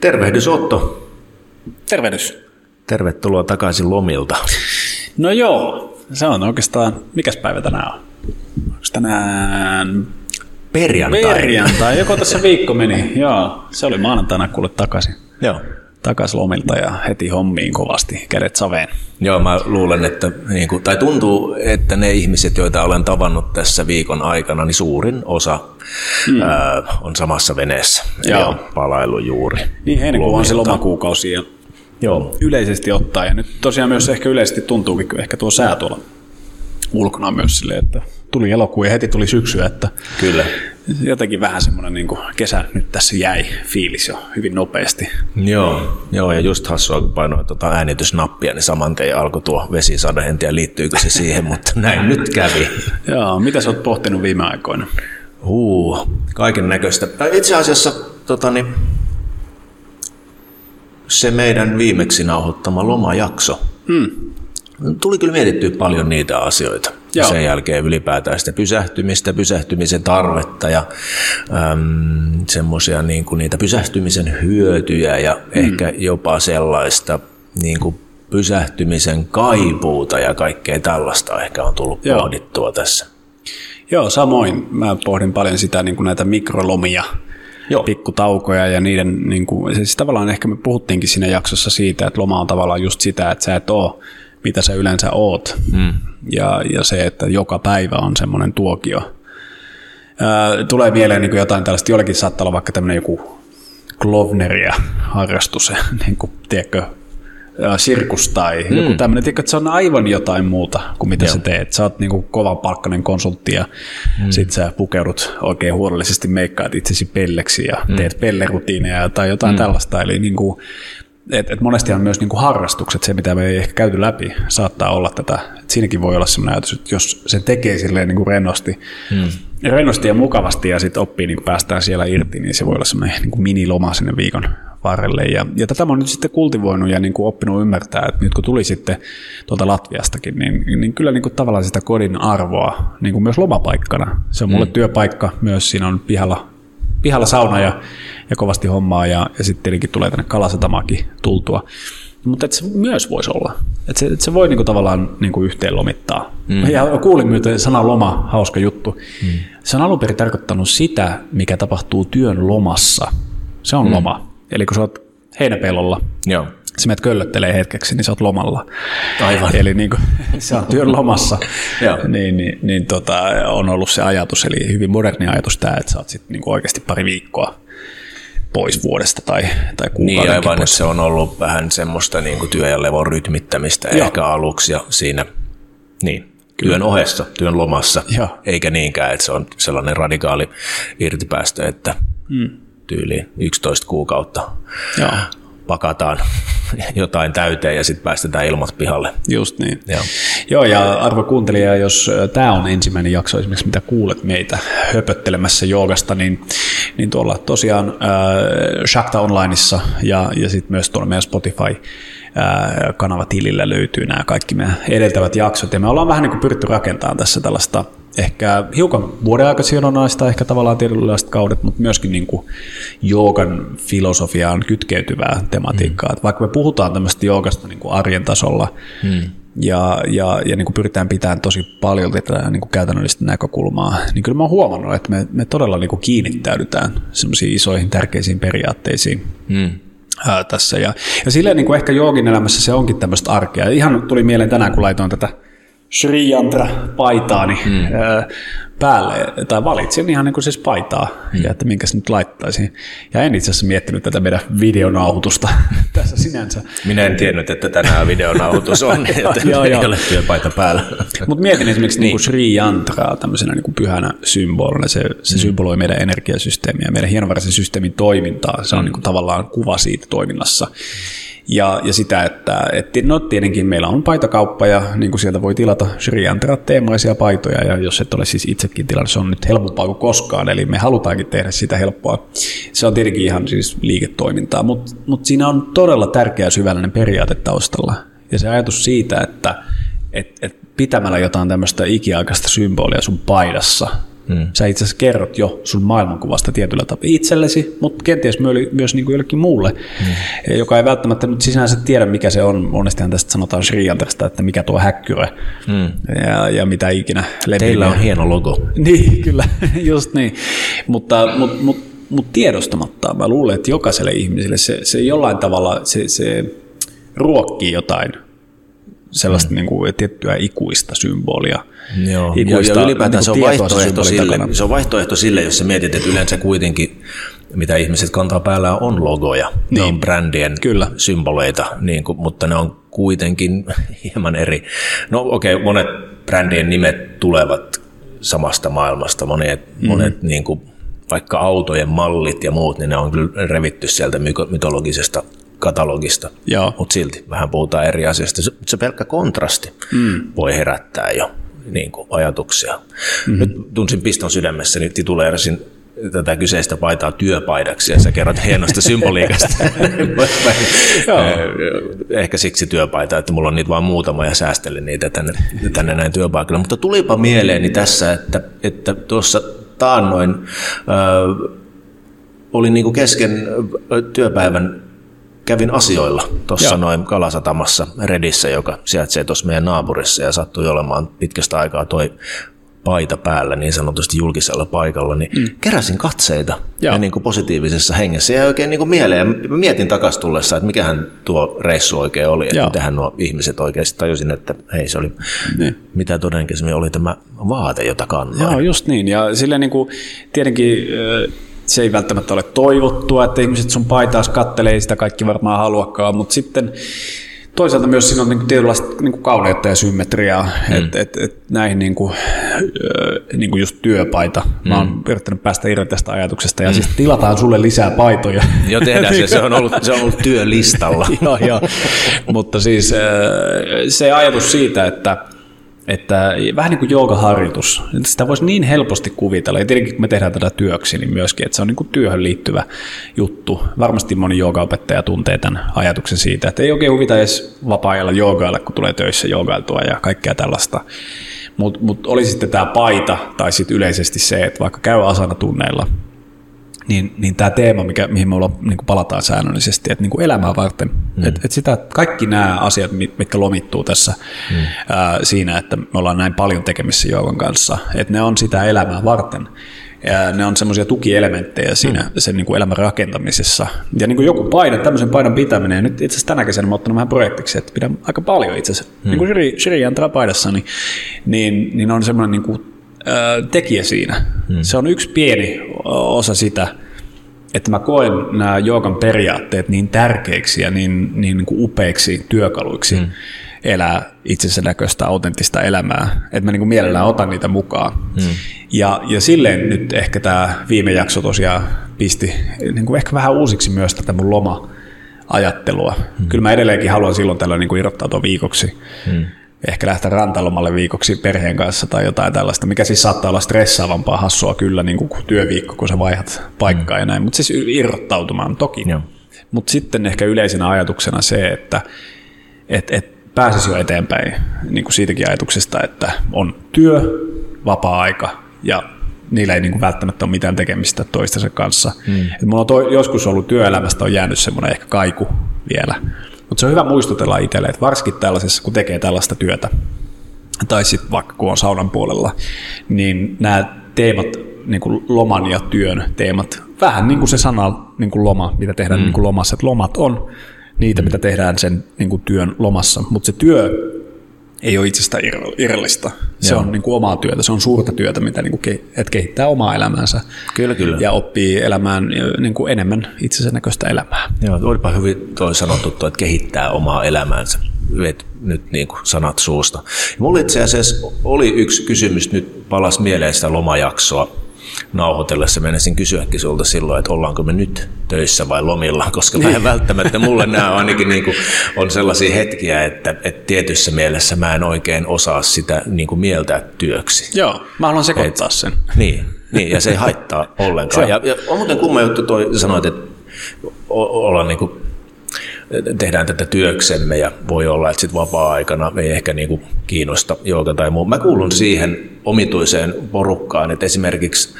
Tervehdys Otto. Tervehdys. Tervetuloa takaisin lomilta. No joo, se on oikeastaan, mikäs päivä tänään on? Onko tänään Perjantai. perjantai? Joko tässä viikko meni? Joo, se oli maanantaina kuule takaisin. Joo. Takaisin lomilta ja heti hommiin kovasti, kädet saveen. Joo, mä luulen, että, niin kuin, tai tuntuu, että ne ihmiset, joita olen tavannut tässä viikon aikana, niin suurin osa mm. ää, on samassa veneessä. Joo. on palailu juuri. Niin heinäkuu on se lomakuukausi ja Joo. yleisesti ottaa. Ja nyt tosiaan myös ehkä yleisesti tuntuukin ehkä tuo sää tuolla ulkona myös silleen, että tuli elokuu ja heti tuli syksyä, että Kyllä. Jotenkin vähän semmoinen niin kesä nyt tässä jäi fiilis jo hyvin nopeasti. Joo, joo, ja just hassua, kun painoin tuota äänitysnappia, niin saman tien alkoi tuo vesisade. En tiedä, liittyykö se siihen, mutta näin nyt kävi. Joo, mitä sä oot pohtinut viime aikoina? Huu, kaiken näköistä. Itse asiassa tota, niin, se meidän viimeksi nauhoittama lomajakso. Hmm. Tuli kyllä mietittyä paljon niitä asioita. Ja Joo. sen jälkeen ylipäätään sitä pysähtymistä, pysähtymisen tarvetta ja äm, semmoisia niin kuin niitä pysähtymisen hyötyjä ja mm. ehkä jopa sellaista niin kuin pysähtymisen kaipuuta ja kaikkea tällaista ehkä on tullut Joo. pohdittua tässä. Joo, samoin. Mä pohdin paljon sitä niin kuin näitä mikrolomia, Joo. pikkutaukoja ja niiden, niin kuin, siis tavallaan ehkä me puhuttiinkin siinä jaksossa siitä, että loma on tavallaan just sitä, että sä et oo, mitä sä yleensä oot. Mm. Ja, ja se, että joka päivä on semmoinen tuokio. Ää, tulee mieleen niin jotain tällaista, jollakin saattaa olla vaikka tämmöinen joku Klovneria harrastus, niin kuin, tiedätkö, sirkus tai mm. joku tämmöinen, tiedätkö, että se on aivan jotain muuta kuin mitä Joo. sä teet. Sä oot niin kuin kovan palkkainen konsultti ja mm. sit sä pukeudut oikein huolellisesti, meikkaat itsesi pelleksi ja mm. teet pellerutiineja tai jotain mm. tällaista. Eli niin kuin, et, et monestihan myös niin kuin harrastukset, se mitä me ei ehkä käyty läpi, saattaa olla tätä. Et siinäkin voi olla sellainen ajatus, että jos sen tekee silleen niin kuin rennosti, hmm. rennosti ja mukavasti ja sitten oppii, niin päästään siellä irti, niin se voi olla semmoinen niin kuin miniloma sinne viikon varrelle. Ja, ja tätä mä oon nyt sitten kultivoinut ja niin kuin oppinut ymmärtää, että nyt kun tuli sitten tuolta Latviastakin, niin, niin kyllä niin kuin tavallaan sitä kodin arvoa niin kuin myös lomapaikkana. Se on mulle hmm. työpaikka myös, siinä on pihalla pihalla sauna ja, ja kovasti hommaa ja, ja sitten tietenkin tulee tänne Kalasatamakin tultua. Mutta et se myös voisi olla. Että se, et se voi niinku tavallaan niinku yhteen lomittaa. Mm. Ja kuulin myös sana loma, hauska juttu. Mm. Se on alun perin tarkoittanut sitä, mikä tapahtuu työn lomassa. Se on mm. loma. Eli kun sä oot heinäpellolla, Joo. Sä menet köllöttelee hetkeksi, niin sä oot lomalla. Aivan. Eli niin kuin, se on työn lomassa, niin, niin, niin tota, on ollut se ajatus, eli hyvin moderni ajatus tämä, että sä oot sitten niin oikeasti pari viikkoa pois vuodesta tai, tai Niin aivan, pois. se on ollut vähän semmoista niin kuin työ- ja levon rytmittämistä Joo. ehkä aluksi ja siinä niin, työn ohessa, työn lomassa, Joo. eikä niinkään, että se on sellainen radikaali irtipäästö, että mm. tyyliin 11 kuukautta Joo, pakataan jotain täyteen ja sitten päästetään ilmat pihalle. just niin. Joo. Joo, ja arvo kuuntelija, jos tämä on ensimmäinen jakso esimerkiksi, mitä kuulet meitä höpöttelemässä joogasta, niin, niin tuolla tosiaan äh, Shakta Onlineissa ja, ja sitten myös tuolla meidän Spotify kanavatilillä löytyy nämä kaikki meidän edeltävät jaksot, ja me ollaan vähän niin kuin pyritty rakentamaan tässä tällaista ehkä hiukan vuoden aikasidonnaista, ehkä tavallaan tietynlaiset kaudet, mutta myöskin niin kuin joogan filosofiaan kytkeytyvää tematiikkaa. Mm. Vaikka me puhutaan tämmöistä joogasta niin kuin arjen tasolla, mm. ja, ja, ja niin kuin pyritään pitämään tosi paljon tätä niin kuin käytännöllistä näkökulmaa, niin kyllä mä oon huomannut, että me, me todella niin kuin kiinnittäydytään semmoisiin isoihin tärkeisiin periaatteisiin Mm. ää, tässä. Ja, ja silleen niin kuin ehkä joogin elämässä se onkin tämmöistä arkea. Ihan tuli mieleen tänään, kun laitoin tätä Sri Yantra paitaani mm. ää, päälle, tai valitsin ihan niin kuin siis paitaa, mm. ja että minkä se nyt laittaisin. Ja en itse asiassa miettinyt tätä meidän videonauhoitusta tässä sinänsä. Minä en tiennyt, että tänään videonauhoitus on, joten Joo, ei joo. ole työpaita päällä. Mutta mietin esimerkiksi niin. niin Sri Yantraa tämmöisenä niin kuin pyhänä symbolina. Se, se mm. symboloi meidän energiasysteemiä, meidän hienovaraisen systeemin toimintaa. Se on mm. niin kuin tavallaan kuva siitä toiminnassa. Ja, ja sitä, että, että no tietenkin meillä on paitakauppa ja niin kuin sieltä voi tilata Sri teemaisia paitoja ja jos et ole siis itsekin tilannut, se on nyt helpompaa kuin koskaan, eli me halutaankin tehdä sitä helppoa. Se on tietenkin ihan siis liiketoimintaa, mutta mut siinä on todella tärkeä syvällinen periaate taustalla. Ja se ajatus siitä, että et, et pitämällä jotain tämmöistä ikiaikaista symbolia sun paidassa, Hmm. Sä itse asiassa kerrot jo sun maailmankuvasta tietyllä tapaa itsellesi, mutta kenties myös niin kuin jollekin muulle, hmm. joka ei välttämättä nyt sinänsä tiedä, mikä se on. Monestihan tästä sanotaan Sri että mikä tuo häkkyrä hmm. ja, ja mitä ikinä. Teillä on hieno logo. Niin, kyllä, just niin. Mutta, mutta, mutta, mutta tiedostamatta mä luulen, että jokaiselle ihmiselle se, se jollain tavalla se, se ruokkii jotain sellaista mm. niin kuin, tiettyä ikuista symbolia. Joo, ikuista, ja, ja ylipäätään niin se, on vaihtoehto sille, se on vaihtoehto sille, jos sä mietit, että yleensä kuitenkin mitä ihmiset kantaa päällä on logoja, niin. on brändien Kyllä. symboleita, niin kuin, mutta ne on kuitenkin hieman eri. No okei, okay, monet brändien nimet tulevat samasta maailmasta, monet, mm-hmm. monet niin kuin, vaikka autojen mallit ja muut, niin ne on kyllä revitty sieltä mytologisesta katalogista, mutta silti vähän puhutaan eri asioista. Se, se pelkkä kontrasti mm. voi herättää jo niin kuin, ajatuksia. Mm-hmm. Nyt tunsin piston sydämessä, niin tituleerasin tätä kyseistä paitaa työpaidaksi ja sä kerrot hienosta symboliikasta. Ehkä siksi työpaita, että mulla on niitä vain muutama ja säästelin niitä tänne, tänne näin työpaikalle. Mutta tulipa mieleeni tässä, että, että tuossa taannoin äh, oli niin kuin kesken työpäivän kävin asioilla tuossa noin Kalasatamassa Redissä, joka sijaitsee tuossa meidän naapurissa ja sattui olemaan pitkästä aikaa toi paita päällä niin sanotusti julkisella paikalla, niin mm. keräsin katseita Joo. ja niin kuin positiivisessa hengessä ja oikein niin kuin mieleen. Mä mietin takaisin tullessa, että mikähän tuo reissu oikein oli, että mitähän nuo ihmiset oikeasti tajusin, että hei se oli, niin. mitä todennäköisemmin oli tämä vaate, jota kannoin. Joo, just niin. Ja silleen niin kuin, tietenkin se ei välttämättä ole toivottua, että ihmiset sun paitaas kattelee, sitä kaikki varmaan haluakaan, mutta sitten toisaalta myös siinä on niin tietynlaista niin kauneutta ja symmetriaa, mm. että et, et näihin niin kuin, niin kuin just työpaita. Mä oon mm. yrittänyt päästä irti tästä ajatuksesta ja mm. siis tilataan sulle lisää paitoja. Joo, tehdään se. Se on ollut, se on ollut työlistalla. joo, joo. Mutta siis se ajatus siitä, että että vähän niin kuin joogaharjoitus. Sitä voisi niin helposti kuvitella, ja tietenkin kun me tehdään tätä työksi, niin myöskin, että se on niin kuin työhön liittyvä juttu. Varmasti moni joogaopettaja tuntee tämän ajatuksen siitä, että ei oikein huvita edes vapaa-ajalla joogailla, kun tulee töissä joogailtua ja kaikkea tällaista. Mutta mut oli sitten tämä paita, tai sitten yleisesti se, että vaikka käy asana tunneilla, niin, niin tämä teema, mikä, mihin me ollaan, niin palataan säännöllisesti, että niin kuin elämää varten, mm. että et sitä, kaikki nämä asiat, mitkä lomittuu tässä mm. ää, siinä, että me ollaan näin paljon tekemissä Joogan kanssa, että ne on sitä elämää varten. Ja ne on semmoisia tukielementtejä siinä mm. sen niin kuin elämän rakentamisessa. Ja niin kuin joku paidan, tämmöisen paidan pitäminen, ja nyt itse asiassa tänä kesänä mä ottanut vähän projektiksi, että pidän aika paljon itse asiassa. Mm. Niin kuin Shri, Shri paidassa, niin, niin, niin on semmoinen niin kuin tekijä siinä. Hmm. Se on yksi pieni osa sitä, että mä koen nämä joogan periaatteet niin tärkeiksi ja niin, niin, niin kuin upeiksi työkaluiksi hmm. elää itsensä näköistä autenttista elämää, että mä niin kuin mielellään otan niitä mukaan. Hmm. Ja, ja silleen nyt ehkä tämä viime jakso tosiaan pisti niin kuin ehkä vähän uusiksi myös tätä mun loma ajattelua. Hmm. Kyllä mä edelleenkin haluan silloin tällöin niin kuin irrottautua viikoksi. Hmm ehkä lähteä rantalomalle viikoksi perheen kanssa tai jotain tällaista, mikä siis saattaa olla stressaavampaa hassua kyllä niin kuin työviikko, kun sä vaihdat paikkaa mm. ja näin, mutta siis irrottautumaan toki. Mutta sitten ehkä yleisenä ajatuksena se, että et, et pääsisi jo eteenpäin niin kuin siitäkin ajatuksesta, että on työ, vapaa-aika ja niillä ei niin kuin välttämättä ole mitään tekemistä toistensa kanssa. Mm. Et mulla on to, joskus ollut työelämästä on jäänyt semmoinen ehkä kaiku vielä, mutta se on hyvä muistutella itselle, että varsinkin tällaisessa, kun tekee tällaista työtä, tai sitten vaikka kun on saunan puolella, niin nämä teemat, niin kuin loman ja työn teemat, vähän niin kuin se sana niin kuin loma, mitä tehdään mm. niin kuin lomassa, että lomat on niitä, mitä tehdään sen niin kuin työn lomassa, mutta se työ ei ole itsestä irrallista. Se Joo. on niin kuin omaa työtä, se on suurta työtä, mitä niin kuin, että kehittää omaa elämäänsä kyllä, kyllä. ja oppii elämään niin kuin enemmän itsensä näköistä elämää. Joo, olipa hyvin toi sanottu, että kehittää omaa elämäänsä. Vet nyt niin kuin sanat suusta. mulla itse asiassa oli yksi kysymys, nyt palas mieleen sitä lomajaksoa nauhoitellessa menisin kysyäkin sulta silloin, että ollaanko me nyt töissä vai lomilla, koska mä en välttämättä, mulle nämä ainakin niin kuin, on sellaisia hetkiä, että, että tietyssä mielessä mä en oikein osaa sitä niin kuin mieltää työksi. Joo, mä haluan sekoittaa Et, sen. Niin, niin, ja se ei haittaa ollenkaan. Ja, ja on muuten kumma juttu toi, sanoit, että olla niin kuin tehdään tätä työksemme ja voi olla, että sitten vapaa-aikana ei ehkä niin kuin kiinnosta jooga tai muu. Mä kuulun siihen omituiseen porukkaan, että esimerkiksi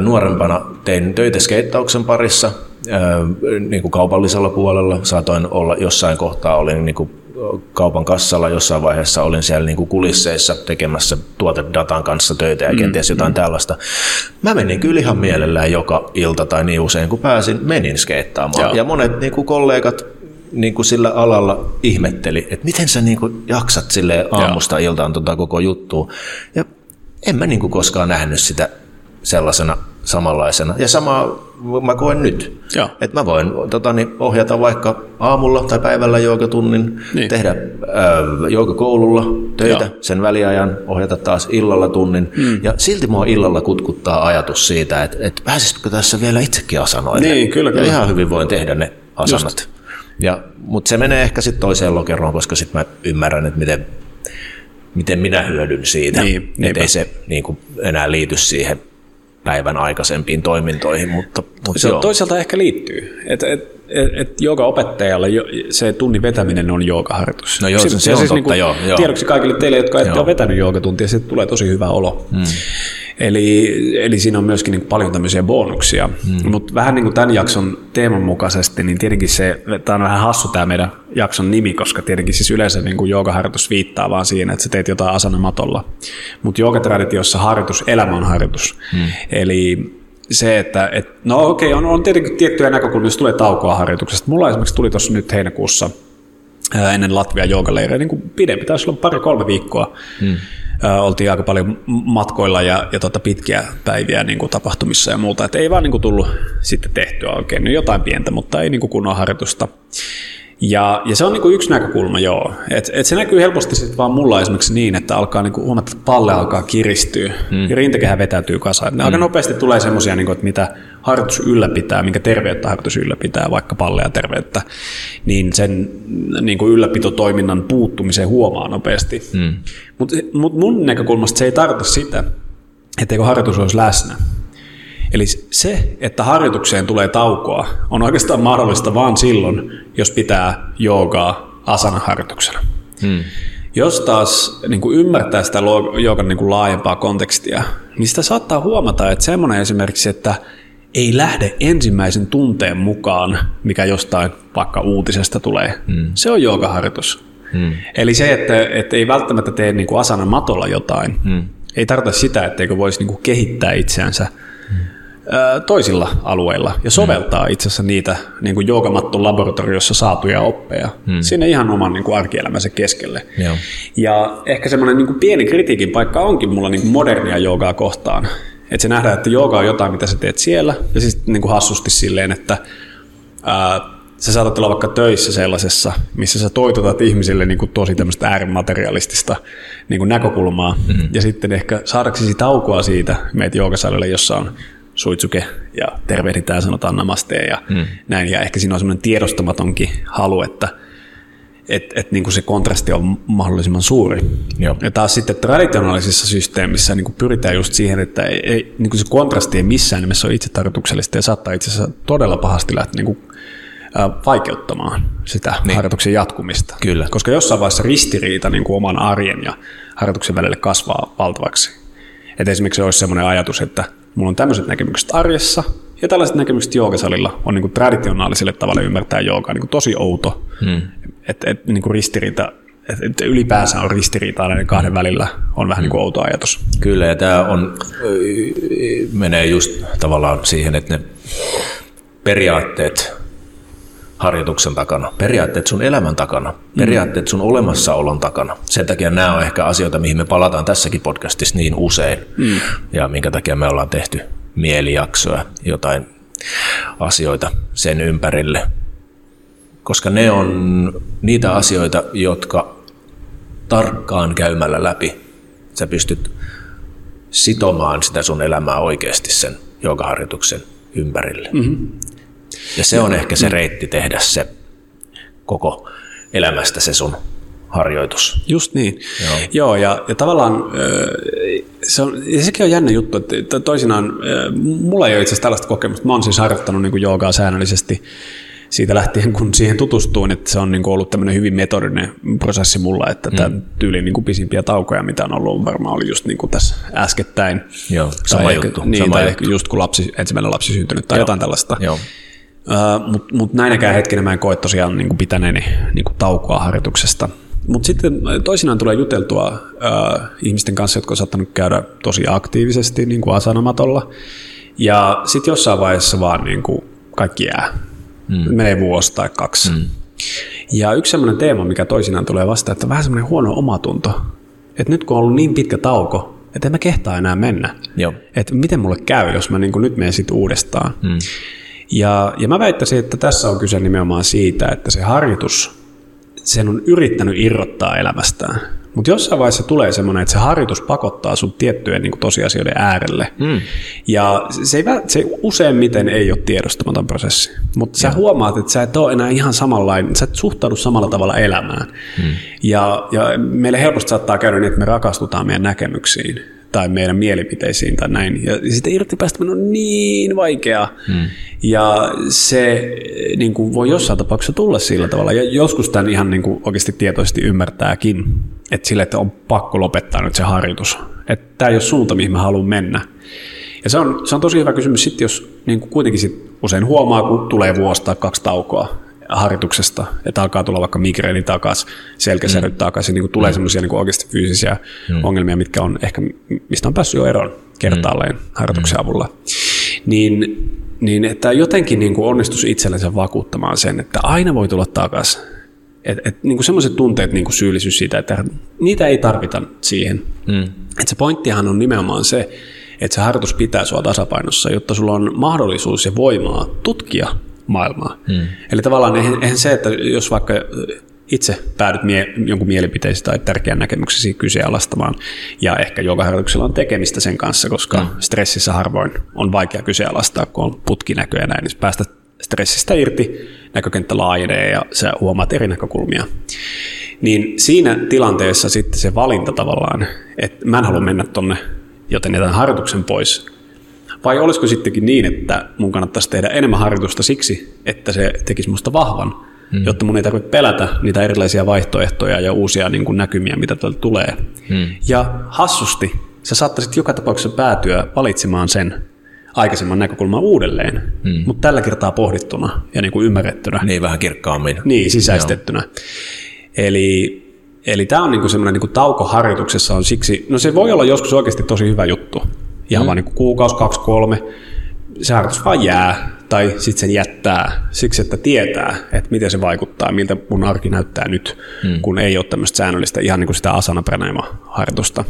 nuorempana tein töitä skeittauksen parissa niin kuin kaupallisella puolella. Saatoin olla jossain kohtaa, olin niin kuin kaupan kassalla jossain vaiheessa olin siellä niin kuin kulisseissa tekemässä tuotedatan kanssa töitä ja mm, kenties mm, jotain mm. tällaista. Mä menin kyllä ihan mielellään joka ilta tai niin usein kun pääsin, menin skeittaamaan. Joo. Ja monet niin kuin kollegat niin kuin sillä alalla ihmetteli, että miten sä niin kuin jaksat sille aamusta Joo. iltaan tota koko juttua. Ja en mä niin kuin koskaan nähnyt sitä sellaisena samanlaisena. Ja sama mä koen nyt. Että mä voin tota, niin, ohjata vaikka aamulla tai päivällä joogatunnin, niin. tehdä äh, koululla töitä, Joo. sen väliajan ohjata taas illalla tunnin. Mm. Ja silti mua illalla kutkuttaa ajatus siitä, että, että pääsisikö tässä vielä itsekin asanoille. Niin, kyllä, kyllä. Ja ihan hyvin voin tehdä ne asanat. Ja, mutta se menee ehkä sitten toiseen lokeroon, koska sitten mä ymmärrän, että miten, miten minä hyödyn siitä. Niin, että ei se niin kuin, enää liity siihen päivän aikaisempiin toimintoihin. Mutta, mutta se joo. toisaalta ehkä liittyy. Että et, et, et opettajalle se tunnin vetäminen on joogaharjoitus. No joo, se, se, se on siis totta, niin kuin, joo, joo. Tiedoksi kaikille teille, jotka ette ole vetänyt joogatuntia, se tulee tosi hyvä olo. Hmm. Eli, eli siinä on myöskin niin paljon tämmöisiä bonuksia. Hmm. Mutta vähän niin kuin tämän jakson teeman mukaisesti, niin tietenkin se, tämä on vähän hassu tämä meidän jakson nimi, koska tietenkin siis yleensä niin kuin joogaharjoitus viittaa vaan siihen, että sä teet jotain asanamatolla. Mutta joogatraditiossa harjoitus, elämä on harjoitus. Hmm. Eli se, että et, no okei, on, on tietenkin tiettyjä näkökulmia, jos tulee taukoa harjoituksesta. Mulla esimerkiksi tuli tuossa nyt heinäkuussa ennen Latvia joogaleirejä, niin kuin pidempi, taisi olla pari-kolme viikkoa. Hmm oltiin aika paljon matkoilla ja, ja tota pitkiä päiviä niin kuin tapahtumissa ja muuta. Et ei vaan niin kuin tullut sitten tehtyä oikein. Nyt jotain pientä, mutta ei niin kuin kunnon harjoitusta. Ja, ja se on niin kuin yksi näkökulma, joo. Et, et se näkyy helposti sitten vaan mulla esimerkiksi niin, että alkaa niin kuin huomata, että palle alkaa kiristyä mm. ja rintakehä vetäytyy kasaan. Ne mm. aika nopeasti tulee semmoisia, niin että mitä harjoitus ylläpitää, minkä terveyttä harjoitus ylläpitää, vaikka pallea terveyttä, niin sen niin kuin ylläpitotoiminnan puuttumisen huomaa nopeasti. Mm. Mutta mut mun näkökulmasta se ei tarkoita sitä, etteikö harjoitus olisi läsnä. Eli se, että harjoitukseen tulee taukoa, on oikeastaan mahdollista vain silloin, jos pitää joogaa asana-harjoituksena. Hmm. Jos taas niin kuin ymmärtää sitä joogan niin kuin laajempaa kontekstia, niin sitä saattaa huomata, että semmoinen esimerkiksi, että ei lähde ensimmäisen tunteen mukaan, mikä jostain vaikka uutisesta tulee, hmm. se on joogaharjoitus. Hmm. Eli se, että, että ei välttämättä tee niin kuin asana matolla jotain, hmm. ei tarkoita sitä, etteikö voisi niin kuin kehittää itseänsä toisilla alueilla ja soveltaa itse asiassa niitä niin kuin joogamattu laboratoriossa saatuja oppeja hmm. sinne ihan oman niin kuin arkielämänsä keskelle. Joo. Ja ehkä semmoinen niin kuin pieni kritiikin paikka onkin mulla niin kuin modernia joogaa kohtaan. Että se nähdään, että jooga on jotain, mitä sä teet siellä, ja siis niin kuin hassusti silleen, että ää, sä saatat olla vaikka töissä sellaisessa, missä sä toitotat ihmisille niin kuin tosi tämmöistä äärimaterialistista niin kuin näkökulmaa, mm-hmm. ja sitten ehkä saadaksesi taukoa siitä meitä joogasalille, jossa on suitsuke ja tervehditään, sanotaan namaste ja mm. näin. Ja ehkä siinä on semmoinen tiedostamatonkin halu, että et, et niin kuin se kontrasti on mahdollisimman suuri. Joo. Ja taas sitten traditionaalisissa systeemissä niin kuin pyritään just siihen, että ei, ei, niin kuin se kontrasti ei missään nimessä ole itse tarkoituksellista ja saattaa itse asiassa todella pahasti lähteä niin vaikeuttamaan sitä niin. harjoituksen jatkumista. Kyllä. Koska jossain vaiheessa ristiriita niin kuin oman arjen ja harjoituksen välille kasvaa valtavaksi. Et esimerkiksi se olisi sellainen ajatus, että mulla on tämmöiset näkemykset arjessa, ja tällaiset näkemykset joogasalilla on niin kuin traditionaaliselle tavalle ymmärtää joogaa niin kuin tosi outo. Hmm. Että et, niin kuin ristiriita, että et ylipäänsä on ristiriitaa näiden kahden välillä, on vähän niin kuin outo ajatus. Kyllä, ja tämä on, menee just tavallaan siihen, että ne periaatteet harjoituksen takana, periaatteet sun elämän takana, periaatteet sun olemassaolon takana. Sen takia nämä on ehkä asioita, mihin me palataan tässäkin podcastissa niin usein mm. ja minkä takia me ollaan tehty mielijaksoja, jotain asioita sen ympärille. Koska ne on niitä asioita, jotka tarkkaan käymällä läpi sä pystyt sitomaan sitä sun elämää oikeasti sen joogaharjoituksen ympärille. Mm-hmm. Ja se on ehkä se reitti tehdä se koko elämästä se sun harjoitus. Just niin. Joo, Joo ja, ja tavallaan se on, ja sekin on jännä juttu, että toisinaan, mulla ei ole itse asiassa tällaista kokemusta, mä oon siis harjoittanut niin joogaa säännöllisesti siitä lähtien, kun siihen tutustuin, että se on niin kuin ollut tämmöinen hyvin metodinen prosessi mulla, että mm. tämä tyyli niin kuin pisimpiä taukoja, mitä on ollut, varmaan oli just niin kuin tässä äskettäin. Joo, sama tai juttu. Ehkä, niin, sama tai juttu. ehkä just kun lapsi, ensimmäinen lapsi syntynyt tai Joo. jotain tällaista. Joo. Uh, Mutta mut näinäkään hetkinä mä en koe tosiaan niin kuin pitäneeni niin kuin taukoa harjoituksesta. Mutta sitten toisinaan tulee juteltua uh, ihmisten kanssa, jotka on saattanut käydä tosi aktiivisesti niin kuin asanamatolla. Ja sitten jossain vaiheessa vaan niin kuin kaikki jää. Mm. Menee vuosi tai kaksi. Mm. Ja yksi sellainen teema, mikä toisinaan tulee vastaan, että vähän semmoinen huono omatunto. Että nyt kun on ollut niin pitkä tauko, että en mä kehtaa enää mennä. Joo. Että miten mulle käy, jos mä niin kuin nyt menen sitten uudestaan. Mm. Ja, ja mä väittäisin, että tässä on kyse nimenomaan siitä, että se harjoitus, sen on yrittänyt irrottaa elämästään. Mutta jossain vaiheessa tulee semmoinen, että se harjoitus pakottaa sun tiettyjen niin kuin tosiasioiden äärelle. Mm. Ja se, ei, se useimmiten ei ole tiedostamaton prosessi. Mutta sä huomaat, että sä et ole enää ihan samanlainen, sä et suhtaudu samalla tavalla elämään. Mm. Ja, ja meille helposti saattaa käydä niin, että me rakastutaan meidän näkemyksiin tai meidän mielipiteisiin tai näin. Ja sitten irti päästäminen on niin vaikeaa. Hmm. Ja se niin kuin voi jossain tapauksessa tulla sillä tavalla. Ja joskus tämän ihan niin kuin oikeasti tietoisesti ymmärtääkin, että sille, että on pakko lopettaa nyt se harjoitus. Että tämä ei ole suunta, mihin mä haluan mennä. Ja se on, se on tosi hyvä kysymys sitten, jos niin kuin kuitenkin sit usein huomaa, kun tulee vuosi tai kaksi taukoa, harjoituksesta, että alkaa tulla vaikka migreeni takaisin, selkäsäryt mm. takaisin, niin kuin tulee mm. semmoisia niin oikeasti fyysisiä mm. ongelmia, mitkä on ehkä, mistä on päässyt jo eroon kertaalleen mm. harjoituksen mm. avulla. Niin, niin että jotenkin niin kuin onnistuisi itsellensä vakuuttamaan sen, että aina voi tulla takaisin. Että et, niin semmoiset tunteet, niin kuin syyllisyys siitä, että niitä ei tarvita siihen. Mm. Et se pointtihan on nimenomaan se, että se harjoitus pitää sua tasapainossa, jotta sulla on mahdollisuus ja voimaa tutkia maailmaa. Hmm. Eli tavallaan eihän, eihän se, että jos vaikka itse päädyt mie- jonkun mielipiteesi tai tärkeän näkemyksesi kyseenalaistamaan, ja ehkä harjoituksella on tekemistä sen kanssa, koska hmm. stressissä harvoin on vaikea kyseenalaistaa, kun on putkinäkö ja näin, niin päästä stressistä irti, näkökenttä laajenee ja sä huomaat eri näkökulmia. Niin siinä tilanteessa sitten se valinta tavallaan, että mä en halua mennä tonne, joten jätän harjoituksen pois, vai olisiko sittenkin niin, että mun kannattaisi tehdä enemmän harjoitusta siksi, että se tekisi musta vahvan, hmm. jotta mun ei tarvitse pelätä niitä erilaisia vaihtoehtoja ja uusia niin kuin näkymiä, mitä täältä tulee. Hmm. Ja hassusti sä saattaisit joka tapauksessa päätyä valitsemaan sen aikaisemman näkökulman uudelleen, hmm. mutta tällä kertaa pohdittuna ja niin kuin ymmärrettynä. Niin, vähän kirkkaammin. Niin, sisäistettynä. Joo. Eli, eli tämä on niin kuin semmoinen niin kuin tauko harjoituksessa on siksi, no se voi olla joskus oikeasti tosi hyvä juttu, ihan mm. vaan niin kuukausi, kaksi, kolme, se harjoitus vaan jää, tai sitten sen jättää siksi, että tietää, että miten se vaikuttaa, miltä mun arki näyttää nyt, mm. kun ei ole tämmöistä säännöllistä ihan niin kuin sitä asana harjoitusta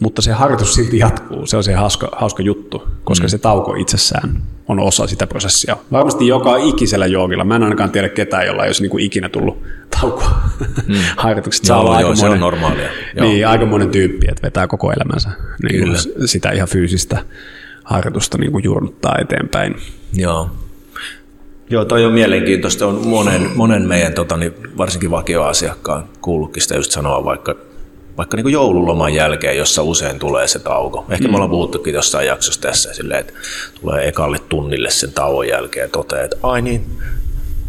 Mutta se harjoitus silti jatkuu, se on se hauska, hauska juttu, koska mm. se tauko itsessään on osa sitä prosessia. Varmasti joka ikisellä joogilla, mä en ainakaan tiedä ketään, jolla ei olisi niin kuin ikinä tullut taukoa mm. harjoitukset. Saa joo, joo, se on normaalia. Niin, aika monen tyyppi, että vetää koko elämänsä niin kuin sitä ihan fyysistä harjoitusta niin kuin juurnuttaa eteenpäin. Joo. Joo, toi on mielenkiintoista. On monen, monen meidän tota, niin varsinkin vakioasiakkaan kuullutkin sitä just sanoa vaikka, vaikka niin kuin joululoman jälkeen, jossa usein tulee se tauko. Ehkä mm. me ollaan puhuttukin jossain jaksossa tässä silleen, että tulee ekalle tunnille sen tauon jälkeen ja toteaa, että ai niin,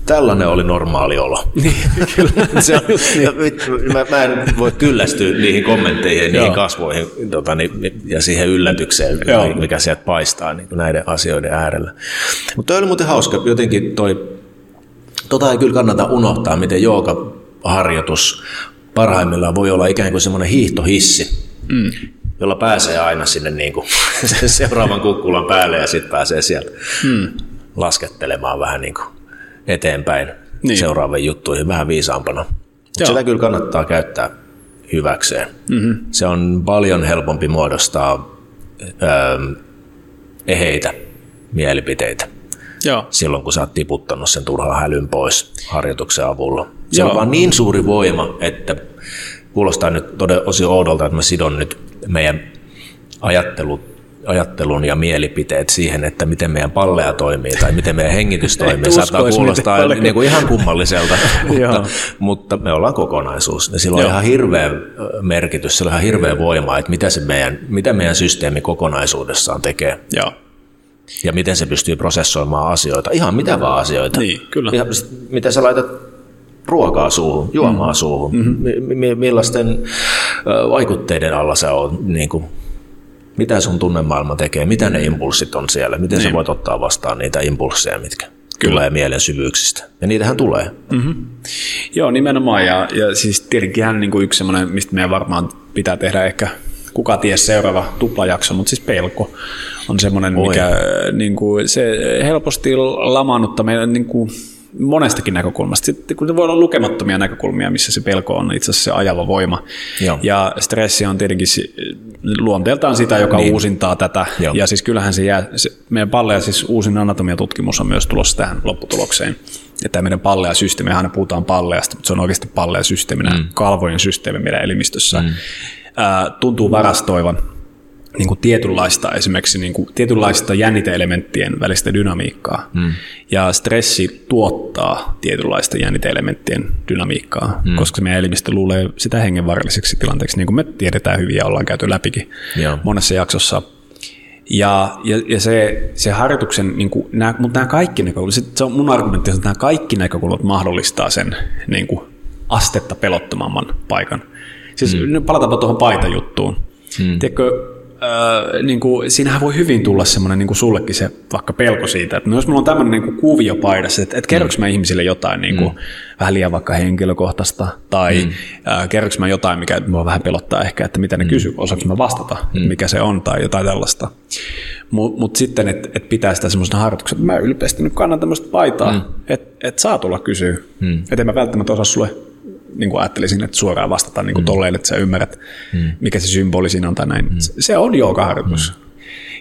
tällainen oli normaali olo. Niin, kyllä. se on, niin. mä, mä, en voi kyllästyä niihin kommentteihin, niihin Joo. kasvoihin tota, niin, ja siihen yllätykseen, Joo. mikä sieltä paistaa niin näiden asioiden äärellä. Mutta toi oli muuten hauska, jotenkin toi, tota ei kyllä kannata unohtaa, miten harjoitus parhaimmillaan voi olla ikään kuin semmoinen hiihtohissi, mm. jolla pääsee aina sinne niin kuin seuraavan kukkulan päälle ja sitten pääsee sieltä mm. laskettelemaan vähän niin kuin eteenpäin niin. seuraaviin juttuihin vähän viisaampana. Mutta sitä kyllä kannattaa käyttää hyväkseen. Mm-hmm. Se on paljon helpompi muodostaa öö, eheitä mielipiteitä Joo. silloin, kun sä oot tiputtanut sen turhan hälyn pois harjoituksen avulla. Se Joo. on vaan niin suuri voima, että kuulostaa nyt todella osin oudolta, että mä sidon nyt meidän ajattelut ajattelun ja mielipiteet siihen, että miten meidän palleja toimii tai miten meidän hengitys toimii. Saattaa kuulostaa niin kuin ihan kummalliselta, mutta, mutta me ollaan kokonaisuus. Ja sillä on Joo. ihan hirveä merkitys, sillä on ihan hirveä voima, että mitä, se meidän, mitä meidän systeemi kokonaisuudessaan tekee. Joo. Ja miten se pystyy prosessoimaan asioita, ihan mitä vaan asioita. Niin, kyllä. Ihan, miten sä laitat ruokaa suuhun, juomaa mm. suuhun, mm-hmm. mi- millaisten vaikutteiden alla sä oot, niin kuin, mitä sun tunnemaailma tekee, mitä ne impulssit on siellä, miten niin. sä voit ottaa vastaan niitä impulsseja, mitkä Kyllä. tulee mielen syvyyksistä. Ja niitähän tulee. Mm-hmm. Joo, nimenomaan. Ja, ja siis tietenkin niin kuin yksi semmoinen, mistä meidän varmaan pitää tehdä ehkä kuka ties seuraava tuplajakso, mutta siis pelko on semmoinen, Oi. mikä niin kuin, se helposti lamaannuttaa meidän niin kuin, monestakin näkökulmasta. Sitten, kun voi olla lukemattomia näkökulmia, missä se pelko on itse asiassa se ajava voima. Joo. Ja stressi on tietenkin luonteeltaan sitä, joka niin. uusintaa tätä. Joo. Ja siis kyllähän se jää, se, meidän palle ja siis uusin anatomiatutkimus on myös tulossa tähän lopputulokseen. Että meidän palle ja systeemi, aina puhutaan palleasta, mutta se on oikeasti palle ja systeemi, mm. kalvojen systeemi meidän elimistössä. Mm. Ää, tuntuu varastoivan niin kuin tietynlaista esimerkiksi niin kuin tietynlaista jänniteelementtien välistä dynamiikkaa. Mm. Ja stressi tuottaa tietynlaista jänniteelementtien dynamiikkaa, mm. koska meidän elimistö luulee sitä hengenvaaralliseksi tilanteeksi, niin kuin me tiedetään hyvin ja ollaan käyty läpikin Joo. monessa jaksossa. Ja, ja, ja se, se harjoituksen, niin kuin, nämä, mutta nämä kaikki näkökulmat, se on mun argumentti, että nämä kaikki näkökulmat mahdollistaa sen niin kuin, astetta pelottomamman paikan. Siis mm. palataanpa tuohon paitajuttuun. Mm. Tiedätkö, öö, niin kuin, siinähän voi hyvin tulla semmoinen niin kuin sullekin se vaikka pelko siitä, että no jos mulla on tämmöinen niin kuin kuvio paidassa, että, että kerroks mä ihmisille jotain niin kuin, mm. vähän liian vaikka henkilökohtaista, tai mm. äh, kerroks mä jotain, mikä mua vähän pelottaa ehkä, että mitä ne mm. kysyy, osaanko mä vastata, mm. mikä se on, tai jotain tällaista. Mutta mut sitten, että et pitää sitä semmoisena harjoituksena, että mä ylpeästi nyt kannan tämmöistä paitaa, mm. että et saa tulla kysyä. Mm. Että en mä välttämättä osaa sulle niin kuin ajattelisin, että suoraan vastata niin kuin mm. tolleen, että sä ymmärrät, mm. mikä se symboli siinä on tai näin. Mm. Se on joogaharjoitus. Mm.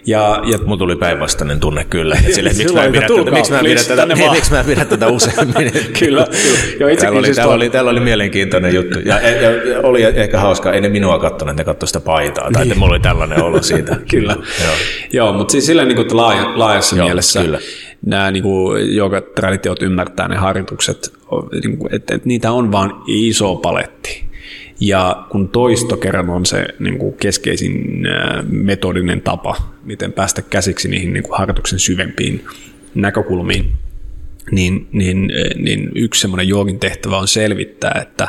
Ja, ja, Mulla tuli päinvastainen tunne kyllä. Sille, miksi, mä pidä tätä, miksi, mä pidä tätä, niin, miksi mä pidä tätä useammin? kyllä. Joo, täällä, oli, siis täällä, oli, täällä oli mielenkiintoinen juttu. Ja, ja, ja oli ehkä hauskaa, ei ne minua katsoneet, ne katsoivat sitä paitaa. Tai että mulla oli tällainen olo siitä. kyllä. Joo. Joo, mutta siis silleen niin kuin laaja, laajassa Joo, mielessä. Kyllä nämä niin kuin, joka traditiot ymmärtää ne harjoitukset, niin kuin, että, että niitä on vain iso paletti. Ja kun toisto kerran on se niin kuin keskeisin metodinen tapa, miten päästä käsiksi niihin niin kuin harjoituksen syvempiin näkökulmiin, niin, niin, niin yksi semmoinen joogin tehtävä on selvittää, että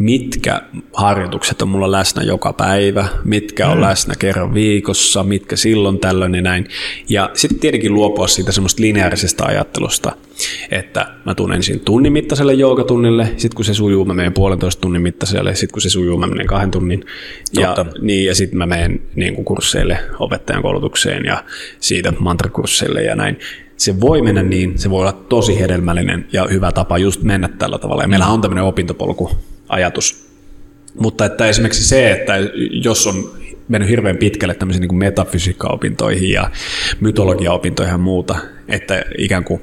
mitkä harjoitukset on mulla läsnä joka päivä, mitkä on mm. läsnä kerran viikossa, mitkä silloin tällöin ja näin. Ja sitten tietenkin luopua siitä semmoista lineaarisesta ajattelusta, että mä tuun ensin tunnin mittaiselle joogatunnille, sitten kun se sujuu, mä menen puolentoista tunnin mittaiselle, sitten kun se sujuu, mä menen kahden tunnin. Ja, niin, ja sitten mä menen niin kuin kursseille, opettajan koulutukseen ja siitä mantrakursseille ja näin se voi mennä niin, se voi olla tosi hedelmällinen ja hyvä tapa just mennä tällä tavalla. Ja meillä on tämmöinen opintopolku ajatus. Mutta että esimerkiksi se, että jos on mennyt hirveän pitkälle tämmöisiin niin metafysiikkaopintoihin ja mytologiaopintoihin ja muuta, että ikään kuin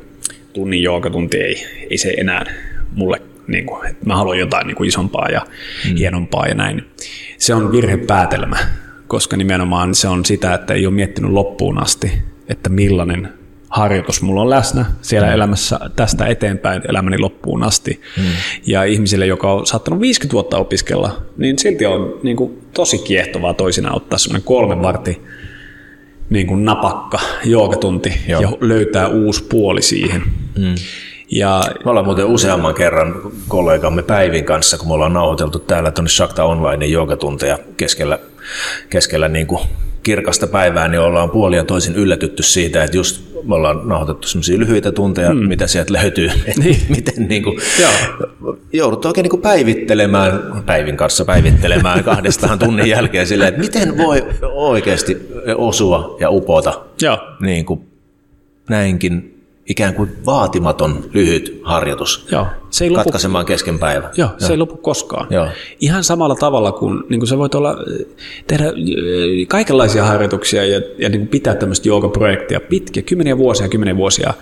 tunnin joogatunti ei, ei se enää mulle, niin kuin, että mä haluan jotain niin kuin isompaa ja mm. hienompaa ja näin. Se on virhepäätelmä, koska nimenomaan se on sitä, että ei ole miettinyt loppuun asti, että millainen harjoitus mulla on läsnä siellä mm. elämässä tästä eteenpäin elämäni loppuun asti. Mm. Ja ihmisille, joka on saattanut 50 vuotta opiskella, niin silti on niin kuin, tosi kiehtovaa toisinaan ottaa semmoinen kolme varti niin kuin napakka joogatunti Joo. ja löytää uusi puoli siihen. Mm. Ja, me ollaan muuten useamman kerran kollegamme Päivin kanssa, kun me ollaan nauhoiteltu täällä tuonne Shakta Online joogatunteja keskellä, keskellä niin kuin kirkasta päivää, niin ollaan puolia toisin yllätytty siitä, että just me ollaan nauhoitettu sellaisia lyhyitä tunteja, mm. mitä sieltä löytyy, niin. miten niin kuin, joudut oikein niin kuin päivittelemään, Päivin kanssa päivittelemään kahdestaan tunnin jälkeen silleen, että miten voi oikeasti osua ja upota Joo. Niin kuin, näinkin ikään kuin vaatimaton lyhyt harjoitus Joo, se ei lopu, katkaisemaan kesken päivä. Joo, se Joo. ei lopu koskaan. Joo. Ihan samalla tavalla kuin, niin kuin sä voit olla, tehdä äh, kaikenlaisia harjoituksia ja, ja niin kuin pitää tämmöistä joogaprojektia pitkiä, kymmeniä vuosia, kymmeniä vuosia.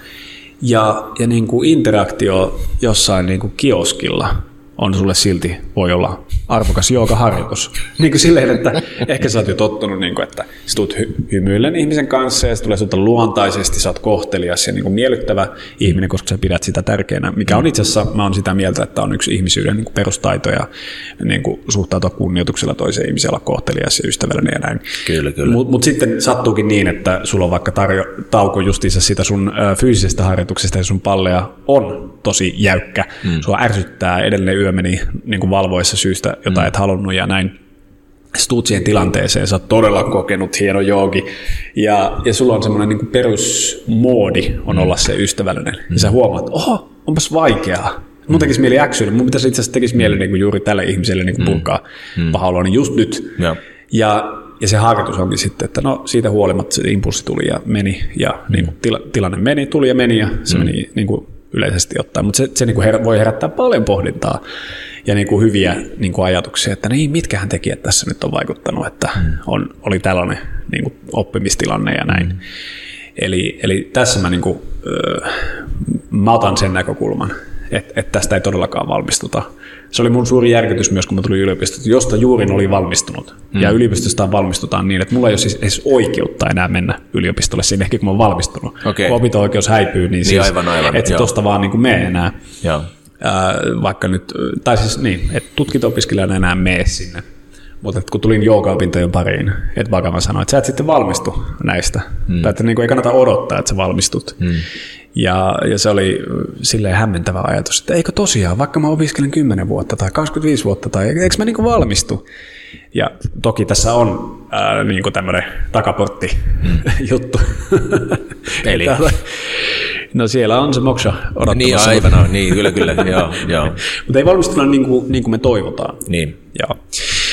Ja, ja niin kuin interaktio jossain niin kuin kioskilla on sulle silti, voi olla arvokas joogaharjoitus. Niin kuin silleen, että ehkä sä oot jo tottunut, niin kuin, että sä tulet hy- hymyillen ihmisen kanssa ja se tulee sulta luontaisesti, sä oot kohtelias ja niin kuin miellyttävä ihminen, koska sä pidät sitä tärkeänä, mikä on itse asiassa, mä oon sitä mieltä, että on yksi ihmisyyden niin kuin perustaito ja niin kuin suhtautua kunnioituksella toiseen ihmiseen, olla kohtelias ja ystävällinen ja näin. Kyllä, kyllä. Mutta mut sitten sattuukin niin, että sulla on vaikka tarjo, tauko justiinsa sitä sun ö, fyysisestä harjoituksesta ja sun palleja on tosi jäykkä. Mm. Sua ärsyttää, edellinen yö meni niin kuin valvoissa syystä, jota mm. et halunnut ja näin. Sä tuut siihen tilanteeseen, sä oot todella kokenut hieno joogi ja, ja sulla on semmoinen niin perusmoodi on olla se ystävällinen. Mm. Ja sä huomaat, oho, onpas vaikeaa. Mun tekisi mieli äksyä, mun pitäisi itse asiassa tekisi mieli niin kuin juuri tälle ihmiselle niin kuin purkaa mm. paha niin just nyt. Ja. Ja, ja se harjoitus onkin sitten, että no siitä huolimatta se impulssi tuli ja meni ja mm. niin kuin tila, tilanne meni, tuli ja meni ja se mm. meni niin kuin yleisesti ottaen. Mutta se, se niin kuin her, voi herättää paljon pohdintaa ja niin kuin hyviä niin kuin ajatuksia, että niin, mitkähän tekijät tässä nyt on vaikuttanut, että on, oli tällainen niin kuin oppimistilanne ja näin. Mm. Eli, eli tässä mä, niin kuin, äh, mä otan sen näkökulman, että, että tästä ei todellakaan valmistuta. Se oli mun suuri järkytys myös, kun mä tulin yliopistosta, josta juurin oli valmistunut. Mm. Ja yliopistosta valmistutaan niin, että mulla ei ole siis edes oikeutta enää mennä yliopistolle siinä ehkä, kun mä oon valmistunut. Okei. Kun opinto-oikeus häipyy, niin, niin siis, aivan, aivan, et joo. tosta vaan niin kuin mene enää. Joo. Ää, vaikka nyt, tai siis niin, että tutkinto-opiskelijana enää mene sinne. Mutta kun tulin joogaopintojen pariin, että vakava sanoi, että sä et sitten valmistu näistä. Mm. Tai että niin kuin ei kannata odottaa, että sä valmistut. Mm. Ja, ja se oli silleen hämmentävä ajatus, että eikö tosiaan, vaikka mä opiskelen 10 vuotta tai 25 vuotta, tai eikö mä niin kuin valmistu? Ja toki tässä on ää, niin kuin tämmöinen takaportti juttu. Eli? No siellä on se moksha Niin odottamassa. aivan, no, niin kyllä, kyllä, joo, joo. Mutta ei valmistuta niin kuin, niin kuin me toivotaan. Niin, Joo.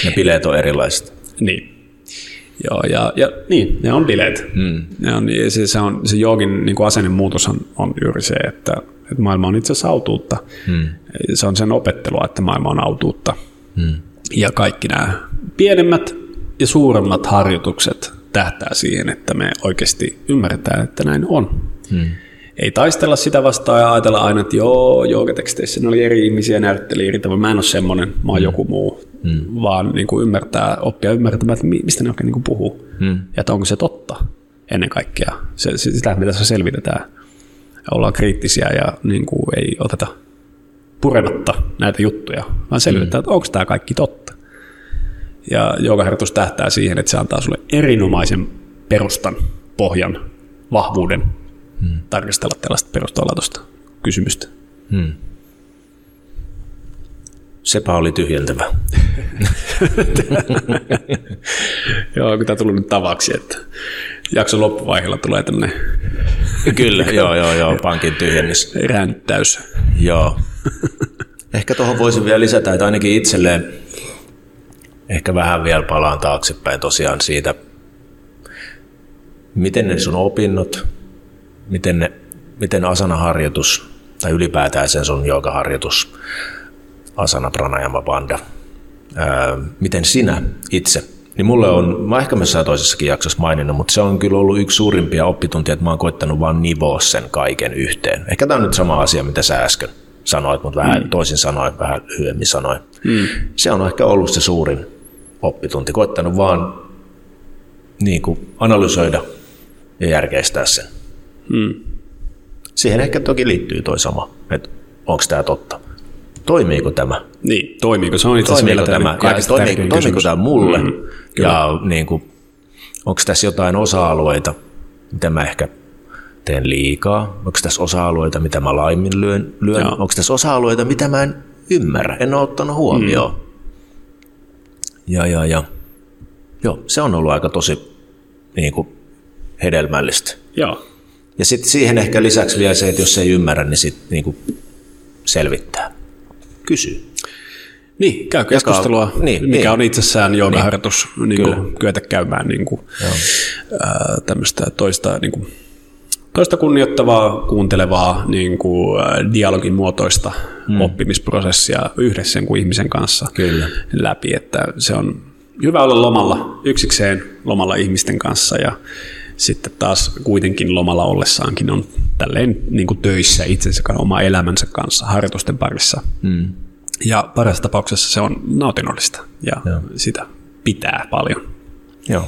ne bileet on erilaiset. Niin. Joo, ja, ja niin, ne on bileet. Mm. Ne on, se, se, on, se joogin niin kuin asennemuutos on, on juuri se, että, että maailma on itse asiassa autuutta. Mm. Se on sen opettelua, että maailma on autuutta. Mm. Ja kaikki nämä pienemmät ja suuremmat harjoitukset tähtää siihen, että me oikeasti ymmärretään, että näin on. Mm. Ei taistella sitä vastaan ja ajatella aina, että joo, joogateksteissä ne oli eri ihmisiä, näytteli eri tavoin. Mä en ole semmoinen, mä oon joku muu. Mm. Vaan niin kuin ymmärtää, oppia ymmärtämään, että mi- mistä ne oikein niin kuin puhuu. Mm. Ja että onko se totta ennen kaikkea. Se, se- sitä, mitä se selvitetään. Ollaan kriittisiä ja niin kuin ei oteta purematta näitä juttuja, vaan selvitetään, että onko tämä kaikki totta. Ja joogaharjoitus tähtää siihen, että se antaa sulle erinomaisen perustan, pohjan, vahvuuden hmm. tarkastella tällaista perustavanlaatuista kysymystä. Sepä oli tyhjentävä. Joo, kun tämä tullut nyt tavaksi, että jakson loppuvaiheella tulee tämmöinen Kyllä, joo, joo, joo, pankin tyhjennys. ränttäys. Joo. Ehkä tuohon voisin vielä lisätä, että ainakin itselleen ehkä vähän vielä palaan taaksepäin tosiaan siitä, miten ne sun opinnot, miten, ne, miten asanaharjoitus tai ylipäätään sen sun joogaharjoitus, asana, pranayama, banda, ää, miten sinä itse, niin mulle on, mä ehkä myös toisessakin jaksossa maininnut, mutta se on kyllä ollut yksi suurimpia oppituntia, että mä oon koittanut vaan nivoa sen kaiken yhteen. Ehkä tämä on nyt sama asia, mitä sä äsken sanoit, mutta vähän mm. toisin sanoin, vähän lyhyemmin sanoin. Mm. Se on ehkä ollut se suurin oppitunti, koittanut vaan niin kuin analysoida ja järkeistää sen. Mm. Siihen ehkä toki liittyy toi sama, että onko tämä totta. Toimiiko tämä? Niin, toimiiko? Se on itse asiassa vielä tämä? Ja toimiiko, toimiiko tämä mulle? Mm, kyllä. ja niin kuin, onko tässä jotain osa-alueita, mitä mä ehkä teen liikaa? Onko tässä osa-alueita, mitä mä laiminlyön? Lyön? Onko tässä osa-alueita, mitä mä en ymmärrä, en ole ottanut huomioon? Mm. Ja, ja, ja. Joo, se on ollut aika tosi niin kuin, hedelmällistä. Joo, Ja sitten siihen ehkä lisäksi vielä se, että jos ei ymmärrä, niin sitten niin selvittää. Kysy. Niin, käy keskustelua, niin, niin, mikä niin. on itsessään joogaharjoitus, niin. niin Kyllä. kuin, kyetä käymään niin kuin, ää, tämmöistä toista, niin kuin, toista kunnioittavaa, kuuntelevaa, niin kuin, dialogin muotoista mm. oppimisprosessia yhdessä sen kuin ihmisen kanssa Kyllä. läpi, että se on hyvä olla lomalla yksikseen lomalla ihmisten kanssa ja sitten taas kuitenkin lomalla ollessaankin on tälleen niin kuin töissä itsensä kanssa, oma elämänsä kanssa, harjoitusten parissa. Mm. Ja parissa tapauksessa se on nautinnollista ja Joo. sitä pitää paljon. Joo.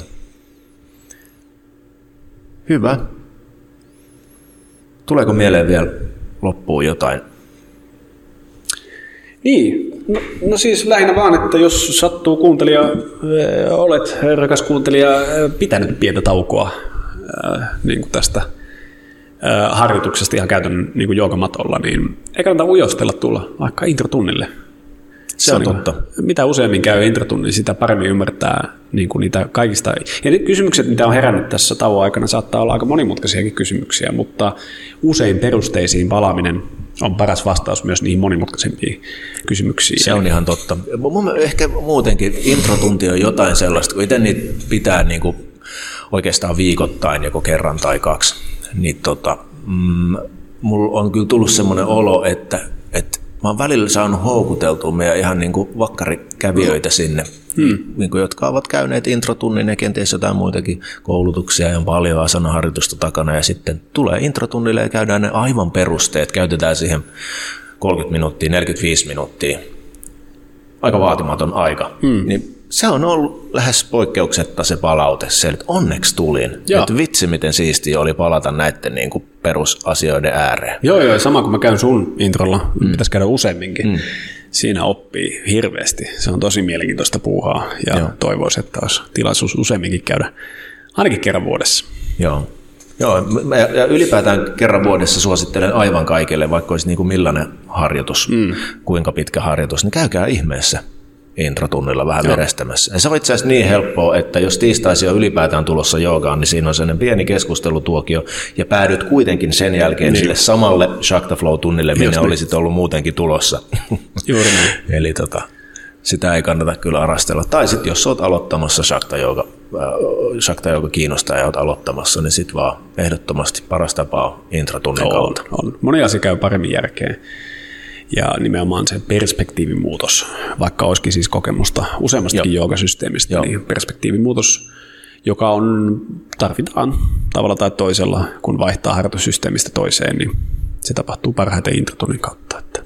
Hyvä. Tuleeko mieleen vielä loppuun jotain? Niin, no, no siis lähinnä vaan, että jos sattuu kuuntelija, ö, olet rakas kuuntelija, ö, pitänyt pientä taukoa ö, niin kuin tästä ö, harjoituksesta ihan käytännön niin kuin joogamatolla, niin ei kannata ujostella tulla vaikka introtunnille. Se on niin totta. Mitä useammin käy introtunnin, sitä paremmin ymmärtää niin kuin niitä kaikista. Ja ne kysymykset, mitä on herännyt tässä tauon aikana, saattaa olla aika monimutkaisiakin kysymyksiä, mutta usein perusteisiin palaaminen on paras vastaus myös niihin monimutkaisempiin kysymyksiin. Se on ihan totta. Mun, ehkä muutenkin introtunti on jotain sellaista, kun itse niitä pitää niin kuin oikeastaan viikoittain, joko kerran tai kaksi, niin tota, mm, mulla on kyllä tullut semmoinen olo, että, että mä oon välillä saanut houkuteltua meidän ihan niin kuin vakkarikävijöitä sinne, hmm. niin kuin, jotka ovat käyneet introtunnin ja kenties jotain muitakin koulutuksia ja on paljon asanaharjoitusta takana. Ja sitten tulee introtunnille ja käydään ne aivan perusteet, käytetään siihen 30 minuuttia, 45 minuuttia, aika vaatimaton aika, hmm. niin se on ollut lähes poikkeuksetta se palaute, se, että onneksi tulin. Joo. Että vitsi, miten siistiä oli palata näiden niin kuin perusasioiden ääreen. Joo, joo, sama kun mä käyn sun introlla, mm. pitäisi käydä useamminkin. Mm. Siinä oppii hirveästi. Se on tosi mielenkiintoista puuhaa ja Joo. toivoisin, että olisi tilaisuus useamminkin käydä ainakin kerran vuodessa. Joo. Joo, mä- ja ylipäätään kerran vuodessa suosittelen aivan kaikille, vaikka olisi niin kuin millainen harjoitus, mm. kuinka pitkä harjoitus, niin käykää ihmeessä introtunnilla vähän verestämässä. Ja se on itse asiassa niin helppoa, että jos tiistaisin on ylipäätään tulossa joogaan, niin siinä on sellainen pieni keskustelutuokio, ja päädyt kuitenkin sen jälkeen niin. sille samalle Shakta Flow-tunnille, minne niin. olisit ollut muutenkin tulossa. Juuri näin. Eli tota, sitä ei kannata kyllä arastella. Tai sitten jos olet aloittamassa Shakta Yoga, äh, Shakta Yoga kiinnostaa ja olet aloittamassa, niin sitten vaan ehdottomasti paras tapa on intratunnin On, kautta. on. Moni asia käy paremmin järkeen. Ja nimenomaan se perspektiivin muutos, vaikka olisikin siis kokemusta useammastakin Joo. joogasysteemistä, Joo. niin perspektiivin muutos, joka on, tarvitaan tavalla tai toisella, kun vaihtaa harjoitussysteemistä toiseen, niin se tapahtuu parhaiten introtunnin kautta. Että.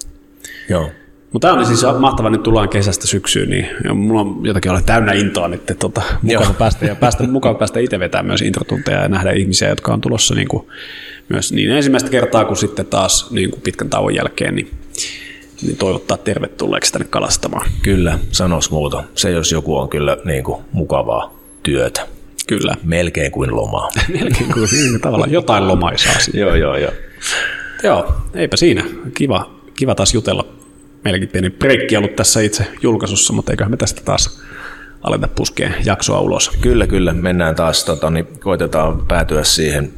Joo. Mutta tämä on siis mahtava, nyt tullaan kesästä syksyyn, niin ja mulla on jotakin olla täynnä intoa nyt, että tota, mukava Joo. päästä, ja päästä, mukava päästä itse vetämään myös introtunteja ja nähdä ihmisiä, jotka on tulossa niin kuin, myös niin ensimmäistä kertaa kuin sitten taas niin kuin pitkän tauon jälkeen, niin, niin toivottaa tervetulleeksi tänne kalastamaan. Kyllä, sanos muuta. Se jos joku on kyllä niin kuin, mukavaa työtä. Kyllä. Melkein kuin lomaa. Melkein kuin niin, tavallaan jotain lomaisaa joo, joo, joo. Joo, eipä siinä. Kiva, kiva taas jutella. Meilläkin pieni breikki ollut tässä itse julkaisussa, mutta eiköhän me tästä taas aleta puskea jaksoa ulos. Kyllä, kyllä. Mennään taas, tota, niin koitetaan päätyä siihen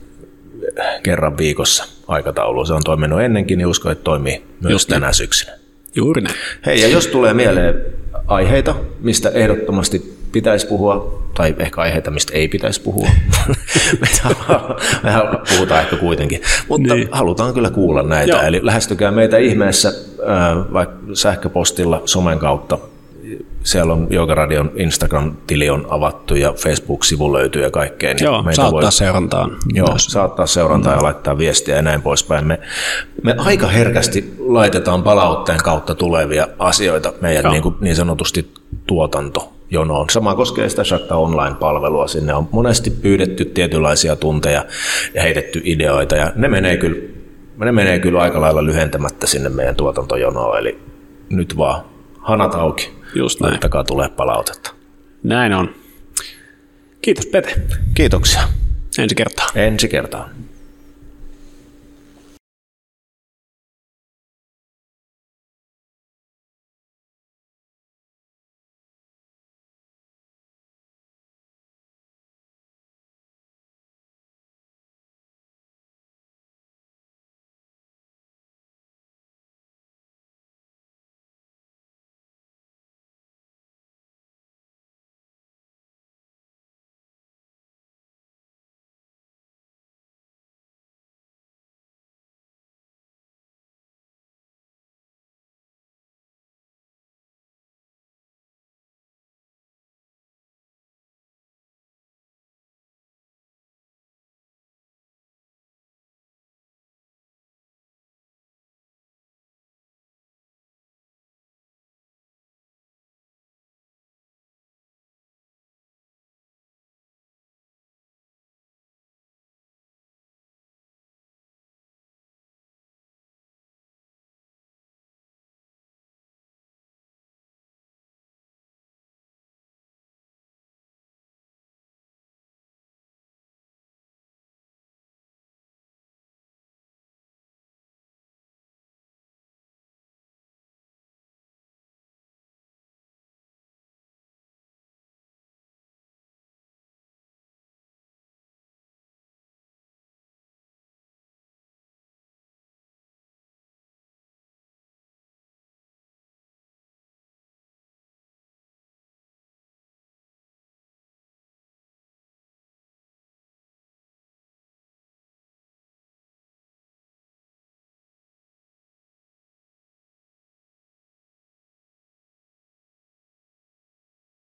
kerran viikossa aikatauluun. Se on toiminut ennenkin, niin uskon, että toimii myös Just niin. tänä syksynä. Juuri näin. Hei, ja jos tulee mieleen aiheita, mistä ehdottomasti pitäisi puhua, tai ehkä aiheita, mistä ei pitäisi puhua. Me puhutaan ehkä kuitenkin, mutta Niin. niin. halutaan kyllä kuulla näitä. Joo. Eli lähestykää meitä ihmeessä äh, vaikka sähköpostilla, somen kautta. Siellä on Joogaradion Instagram-tili on avattu ja Facebook-sivu löytyy ja kaikkea. Niin Joo, saattaa seurantaan. Joo, myös. saattaa seurantaa ja laittaa viestiä ja näin poispäin. Me, me aika herkästi laitetaan palautteen kautta tulevia asioita meidän Joo. niin, kuin niin sanotusti tuotantojonoon. Sama koskee sitä Shakta Online-palvelua. Sinne on monesti pyydetty tietynlaisia tunteja ja heitetty ideoita ja ne menee kyllä, ne menee kyllä aika lailla lyhentämättä sinne meidän tuotantojonoon. Eli nyt vaan hanat auki. Just näin. Laittakaa tulee palautetta. Näin on. Kiitos Pete. Kiitoksia. Ensi kertaa. Ensi kertaan.